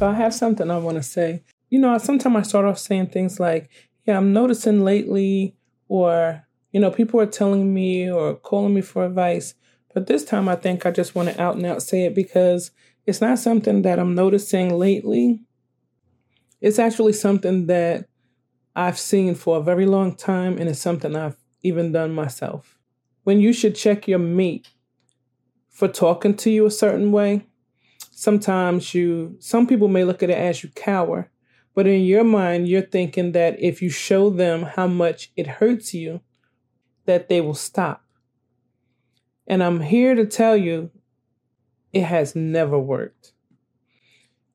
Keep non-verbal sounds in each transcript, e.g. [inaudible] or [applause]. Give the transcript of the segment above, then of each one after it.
So I have something I want to say. You know, sometimes I start off saying things like, yeah, I'm noticing lately, or, you know, people are telling me or calling me for advice. But this time I think I just want to out and out say it because it's not something that I'm noticing lately. It's actually something that I've seen for a very long time, and it's something I've even done myself. When you should check your mate for talking to you a certain way, sometimes you some people may look at it as you cower but in your mind you're thinking that if you show them how much it hurts you that they will stop and i'm here to tell you it has never worked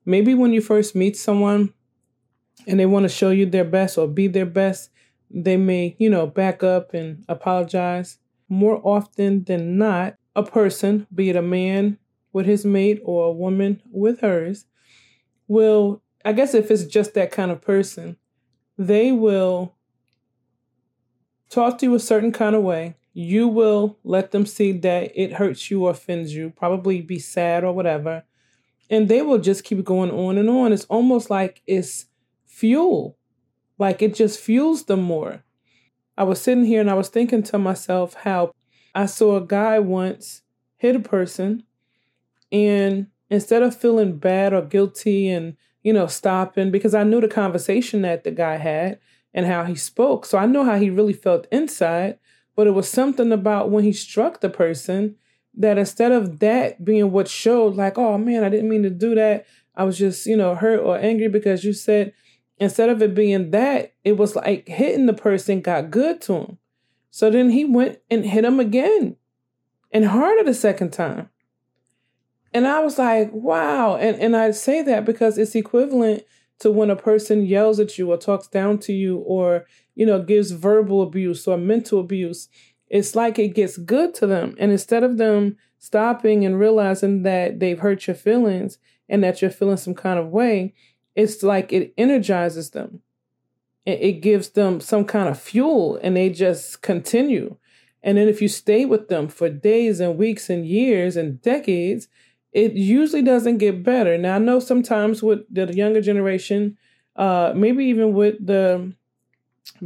maybe when you first meet someone and they want to show you their best or be their best they may you know back up and apologize more often than not a person be it a man with his mate or a woman with hers will, I guess if it's just that kind of person, they will talk to you a certain kind of way. You will let them see that it hurts you or offends you, probably be sad or whatever. And they will just keep going on and on. It's almost like it's fuel, like it just fuels them more. I was sitting here and I was thinking to myself how I saw a guy once hit a person and instead of feeling bad or guilty and, you know, stopping, because I knew the conversation that the guy had and how he spoke. So I know how he really felt inside. But it was something about when he struck the person that instead of that being what showed, like, oh man, I didn't mean to do that. I was just, you know, hurt or angry because you said, instead of it being that, it was like hitting the person got good to him. So then he went and hit him again and harder the second time. And I was like, wow. And and I say that because it's equivalent to when a person yells at you or talks down to you or, you know, gives verbal abuse or mental abuse. It's like it gets good to them. And instead of them stopping and realizing that they've hurt your feelings and that you're feeling some kind of way, it's like it energizes them. It, gives them some kind of fuel and they just continue. And then if you stay with them for days and weeks and years and decades, it usually doesn't get better. Now I know sometimes with the younger generation, uh, maybe even with the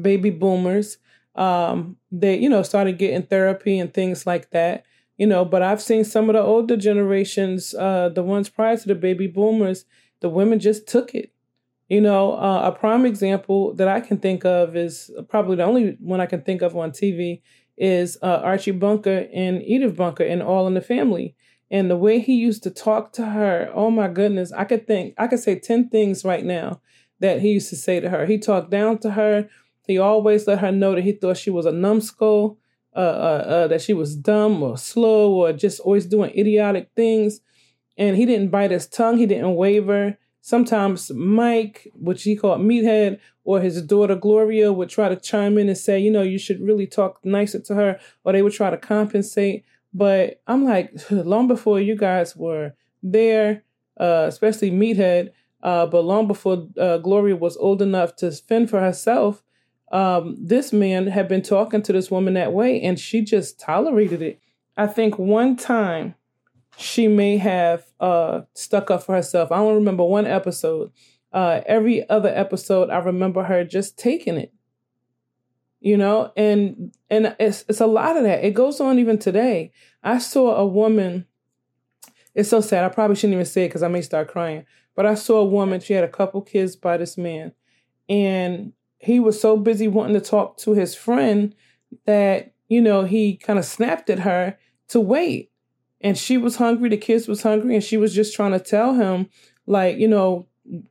baby boomers, um, they you know started getting therapy and things like that. You know, but I've seen some of the older generations, uh, the ones prior to the baby boomers, the women just took it. You know, uh, a prime example that I can think of is probably the only one I can think of on TV is uh, Archie Bunker and Edith Bunker in All in the Family. And the way he used to talk to her, oh my goodness, I could think, I could say 10 things right now that he used to say to her. He talked down to her. He always let her know that he thought she was a numbskull, uh, uh, uh, that she was dumb or slow or just always doing idiotic things. And he didn't bite his tongue. He didn't waver. Sometimes Mike, which he called Meathead, or his daughter Gloria would try to chime in and say, you know, you should really talk nicer to her, or they would try to compensate. But I'm like, [laughs] long before you guys were there, uh, especially Meathead, uh, but long before uh, Gloria was old enough to fend for herself, um, this man had been talking to this woman that way, and she just tolerated it. I think one time she may have uh, stuck up for herself. I don't remember one episode. Uh, every other episode, I remember her just taking it. You know? And and it's it's a lot of that. It goes on even today. I saw a woman it's so sad i probably shouldn't even say it because i may start crying but i saw a woman she had a couple kids by this man and he was so busy wanting to talk to his friend that you know he kind of snapped at her to wait and she was hungry the kids was hungry and she was just trying to tell him like you know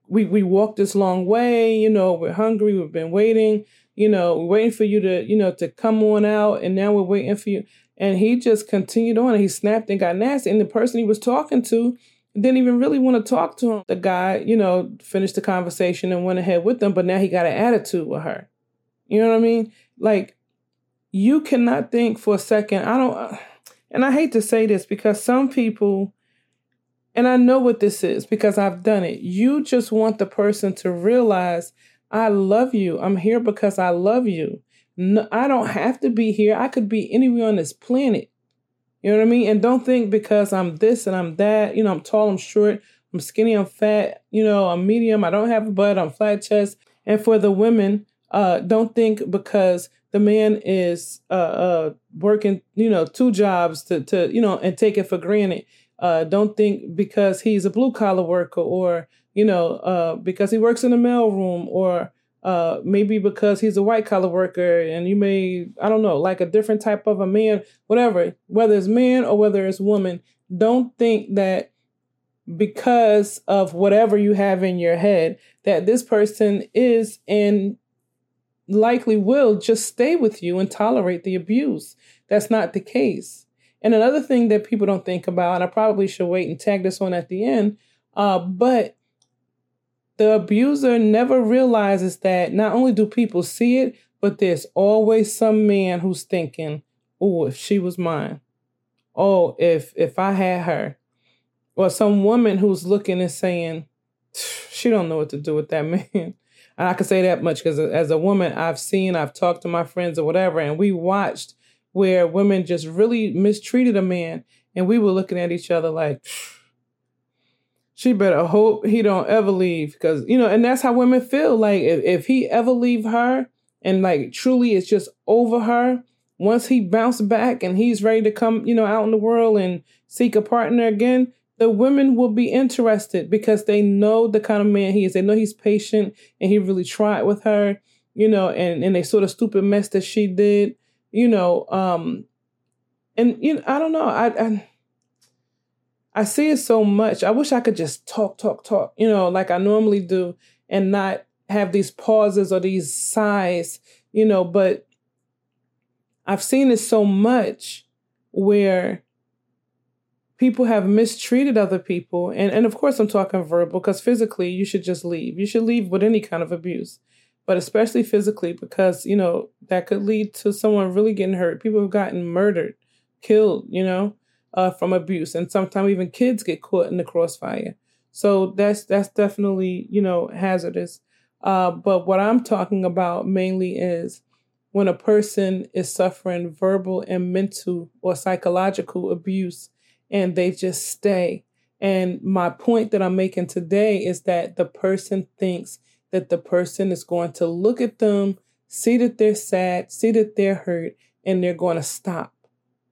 we we walked this long way you know we're hungry we've been waiting you know, waiting for you to, you know, to come on out, and now we're waiting for you. And he just continued on and he snapped and got nasty. And the person he was talking to didn't even really want to talk to him. The guy, you know, finished the conversation and went ahead with them, but now he got an attitude with her. You know what I mean? Like, you cannot think for a second, I don't, and I hate to say this because some people, and I know what this is because I've done it, you just want the person to realize I love you. I'm here because I love you, no, I don't have to be here. I could be anywhere on this planet. You know what I mean? And don't think because I'm this and I'm that, you know, I'm tall, I'm short, I'm skinny, I'm fat, you know, I'm medium, I don't have a butt, I'm flat chest. And for the women, uh, don't think because the man is uh, uh, working, you know, two jobs to, to, you know, and take it for granted. Uh, don't think because he's a blue collar worker or, you know, uh, because he works in the mailroom or uh, maybe because he's a white collar worker and you may, I don't know, like a different type of a man, whatever, whether it's man or whether it's woman, don't think that because of whatever you have in your head that this person is and likely will just stay with you and tolerate the abuse. That's not the case. And another thing that people don't think about, and I probably should wait and tag this one at the end, uh, but the abuser never realizes that not only do people see it, but there's always some man who's thinking, "Oh, if she was mine. Oh, if if I had her." Or some woman who's looking and saying, "She don't know what to do with that [laughs] man." And I can say that much because as a woman, I've seen, I've talked to my friends or whatever, and we watched where women just really mistreated a man, and we were looking at each other like. She better hope he don't ever leave because you know and that's how women feel like if, if he ever leave her and like truly it's just over her once he bounced back and he's ready to come you know out in the world and seek a partner again the women will be interested because they know the kind of man he is they know he's patient and he really tried with her you know and and they sort of stupid mess that she did you know um and you know i don't know i, I I see it so much. I wish I could just talk, talk, talk, you know, like I normally do and not have these pauses or these sighs, you know, but I've seen it so much where people have mistreated other people. And, and of course, I'm talking verbal because physically, you should just leave. You should leave with any kind of abuse, but especially physically because, you know, that could lead to someone really getting hurt. People have gotten murdered, killed, you know uh, from abuse, and sometimes even kids get caught in the crossfire. So that's that's definitely you know hazardous. Uh, but what I'm talking about mainly is when a person is suffering verbal and mental or psychological abuse, and they just stay. And my point that I'm making today is that the person thinks that the person is going to look at them, see that they're sad, see that they're hurt, and they're going to stop.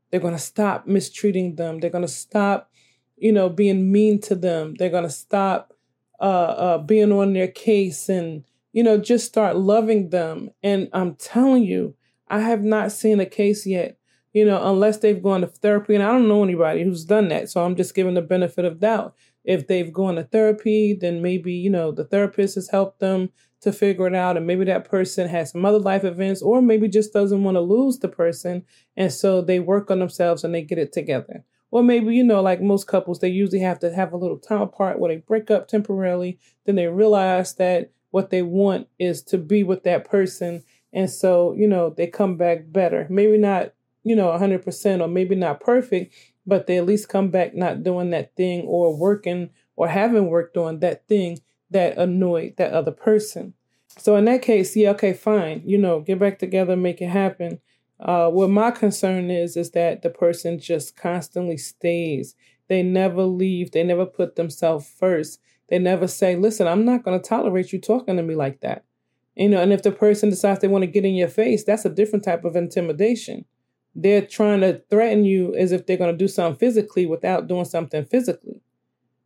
They're going to stop mistreating them. They're going to stop, you know, being mean to them. They're going to stop uh, uh, being on their case and, you know, just start loving them. And I'm telling you, I have not seen a case yet, you know, unless they've gone to therapy. And I don't know anybody who's done that. So I'm just giving the benefit of doubt. If they've gone to therapy, then maybe, you know, the therapist has helped them to figure it out. And maybe that person has some other life events, or maybe just doesn't want to lose the person. And so they work on themselves and they get it together. Or maybe, you know, like most couples, they usually have to have a little time apart where they break up temporarily. Then they realize that what they want is to be with that person. And so, you know, they come back better. Maybe not, you know, 100% or maybe not perfect, but they at least come back not doing that thing or working or having worked on that thing that annoyed that other person. So in that case, yeah, okay, fine. You know, get back together, make it happen. Uh, what my concern is is that the person just constantly stays. They never leave. They never put themselves first. They never say, "Listen, I'm not going to tolerate you talking to me like that." You know, and if the person decides they want to get in your face, that's a different type of intimidation. They're trying to threaten you as if they're going to do something physically without doing something physically.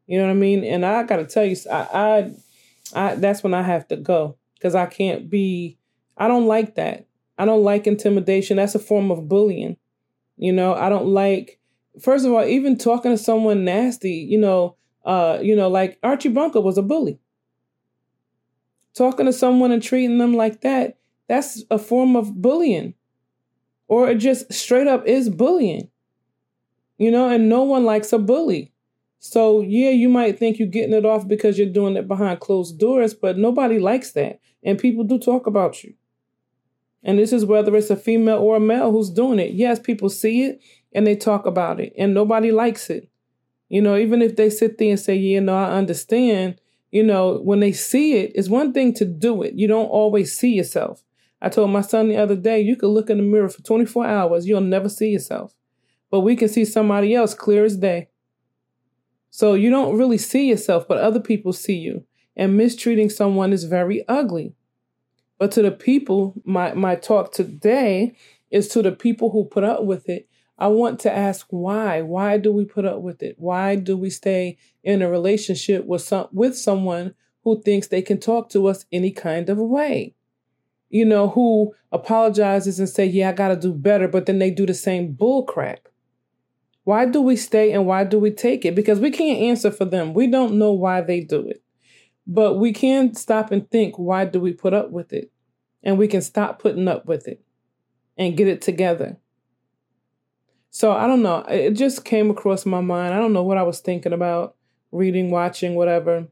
You know what I mean? And I got to tell you, I, I, I, that's when I have to go because I can't be. I don't like that. I don't like intimidation. That's a form of bullying. You know, I don't like. First of all, even talking to someone nasty. You know, uh, you know, like Archie Bunker was a bully. Talking to someone and treating them like that, that's a form of bullying. Or it just straight up is bullying. You know, and no one likes a bully. So, yeah, you might think you're getting it off because you're doing it behind closed doors, but nobody likes that. And people do talk about you. And this is whether it's a female or a male who's doing it. Yes, people see it and they talk about it, and nobody likes it. You know, even if they sit there and say, Yeah, no, I understand, you know, when they see it, it's one thing to do it. You don't always see yourself. I told my son the other day, you could look in the mirror for 24 hours, you'll never see yourself. But we can see somebody else clear as day. So you don't really see yourself, but other people see you. And mistreating someone is very ugly. But to the people, my, my talk today is to the people who put up with it. I want to ask why. Why do we put up with it? Why do we stay in a relationship with some with someone who thinks they can talk to us any kind of way? You know, who apologizes and say, "Yeah, I got to do better," but then they do the same bull crap. Why do we stay and why do we take it? Because we can't answer for them. We don't know why they do it. But we can stop and think, why do we put up with it? And we can stop putting up with it and get it together. So I don't know. It just came across my mind. I don't know what I was thinking about, reading, watching, whatever.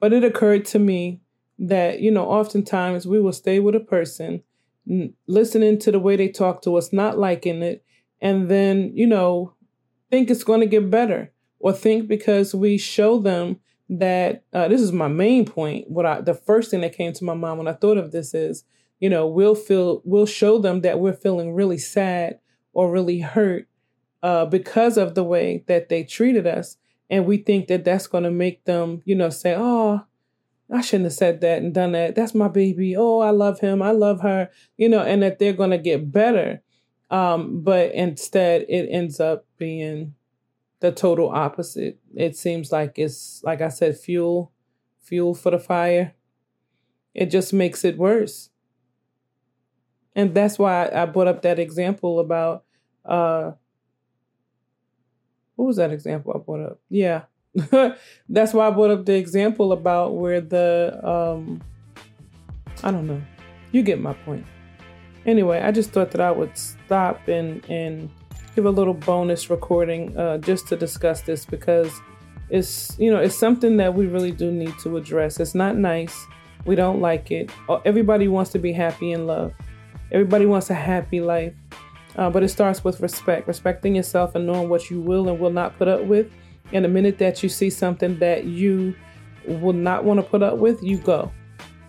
But it occurred to me that, you know, oftentimes we will stay with a person, listening to the way they talk to us, not liking it, and then, you know, think it's going to get better or think because we show them that uh, this is my main point. What I, the first thing that came to my mind when I thought of this is, you know, we'll feel, we'll show them that we're feeling really sad or really hurt uh, because of the way that they treated us. And we think that that's going to make them, you know, say, oh, I shouldn't have said that and done that. That's my baby. Oh, I love him. I love her, you know, and that they're going to get better. Um, but instead, it ends up being the total opposite. It seems like it's, like I said, fuel, fuel for the fire. It just makes it worse. And that's why I brought up that example about, uh, what was that example I brought up? Yeah. [laughs] that's why I brought up the example about where the, um, I don't know. You get my point. Anyway, I just thought that I would stop and and give a little bonus recording uh, just to discuss this because it's you know it's something that we really do need to address. It's not nice. We don't like it. Uh, everybody wants to be happy in love. Everybody wants a happy life. Uh, but it starts with respect, respecting yourself and knowing what you will and will not put up with. And the minute that you see something that you will not want to put up with, you go.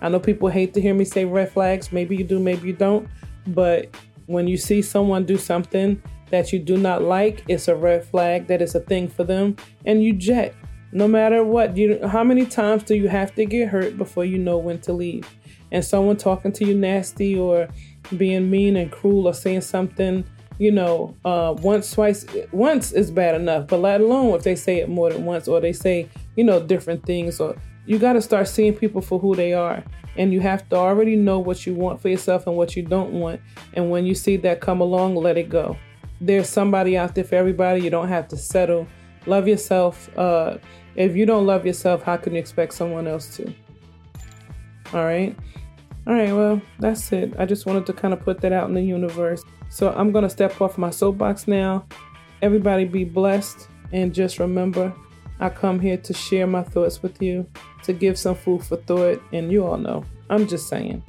I know people hate to hear me say red flags. Maybe you do, maybe you don't. But when you see someone do something that you do not like, it's a red flag that is a thing for them, and you jet. No matter what, you how many times do you have to get hurt before you know when to leave? And someone talking to you nasty or being mean and cruel or saying something, you know, uh, once, twice, once is bad enough. But let alone if they say it more than once or they say, you know, different things. Or you got to start seeing people for who they are and you have to already know what you want for yourself and what you don't want. And when you see that come along, let it go. There's somebody out there for everybody. You don't have to settle. Love yourself. Uh, if you don't love yourself, how can you expect someone else to? All right. All right. Well, that's it. I just wanted to kind of put that out in the universe. So I'm going to step off my soapbox now. Everybody be blessed. And just remember, I come here to share my thoughts with you to give some food for thought. And you all know, I'm just saying.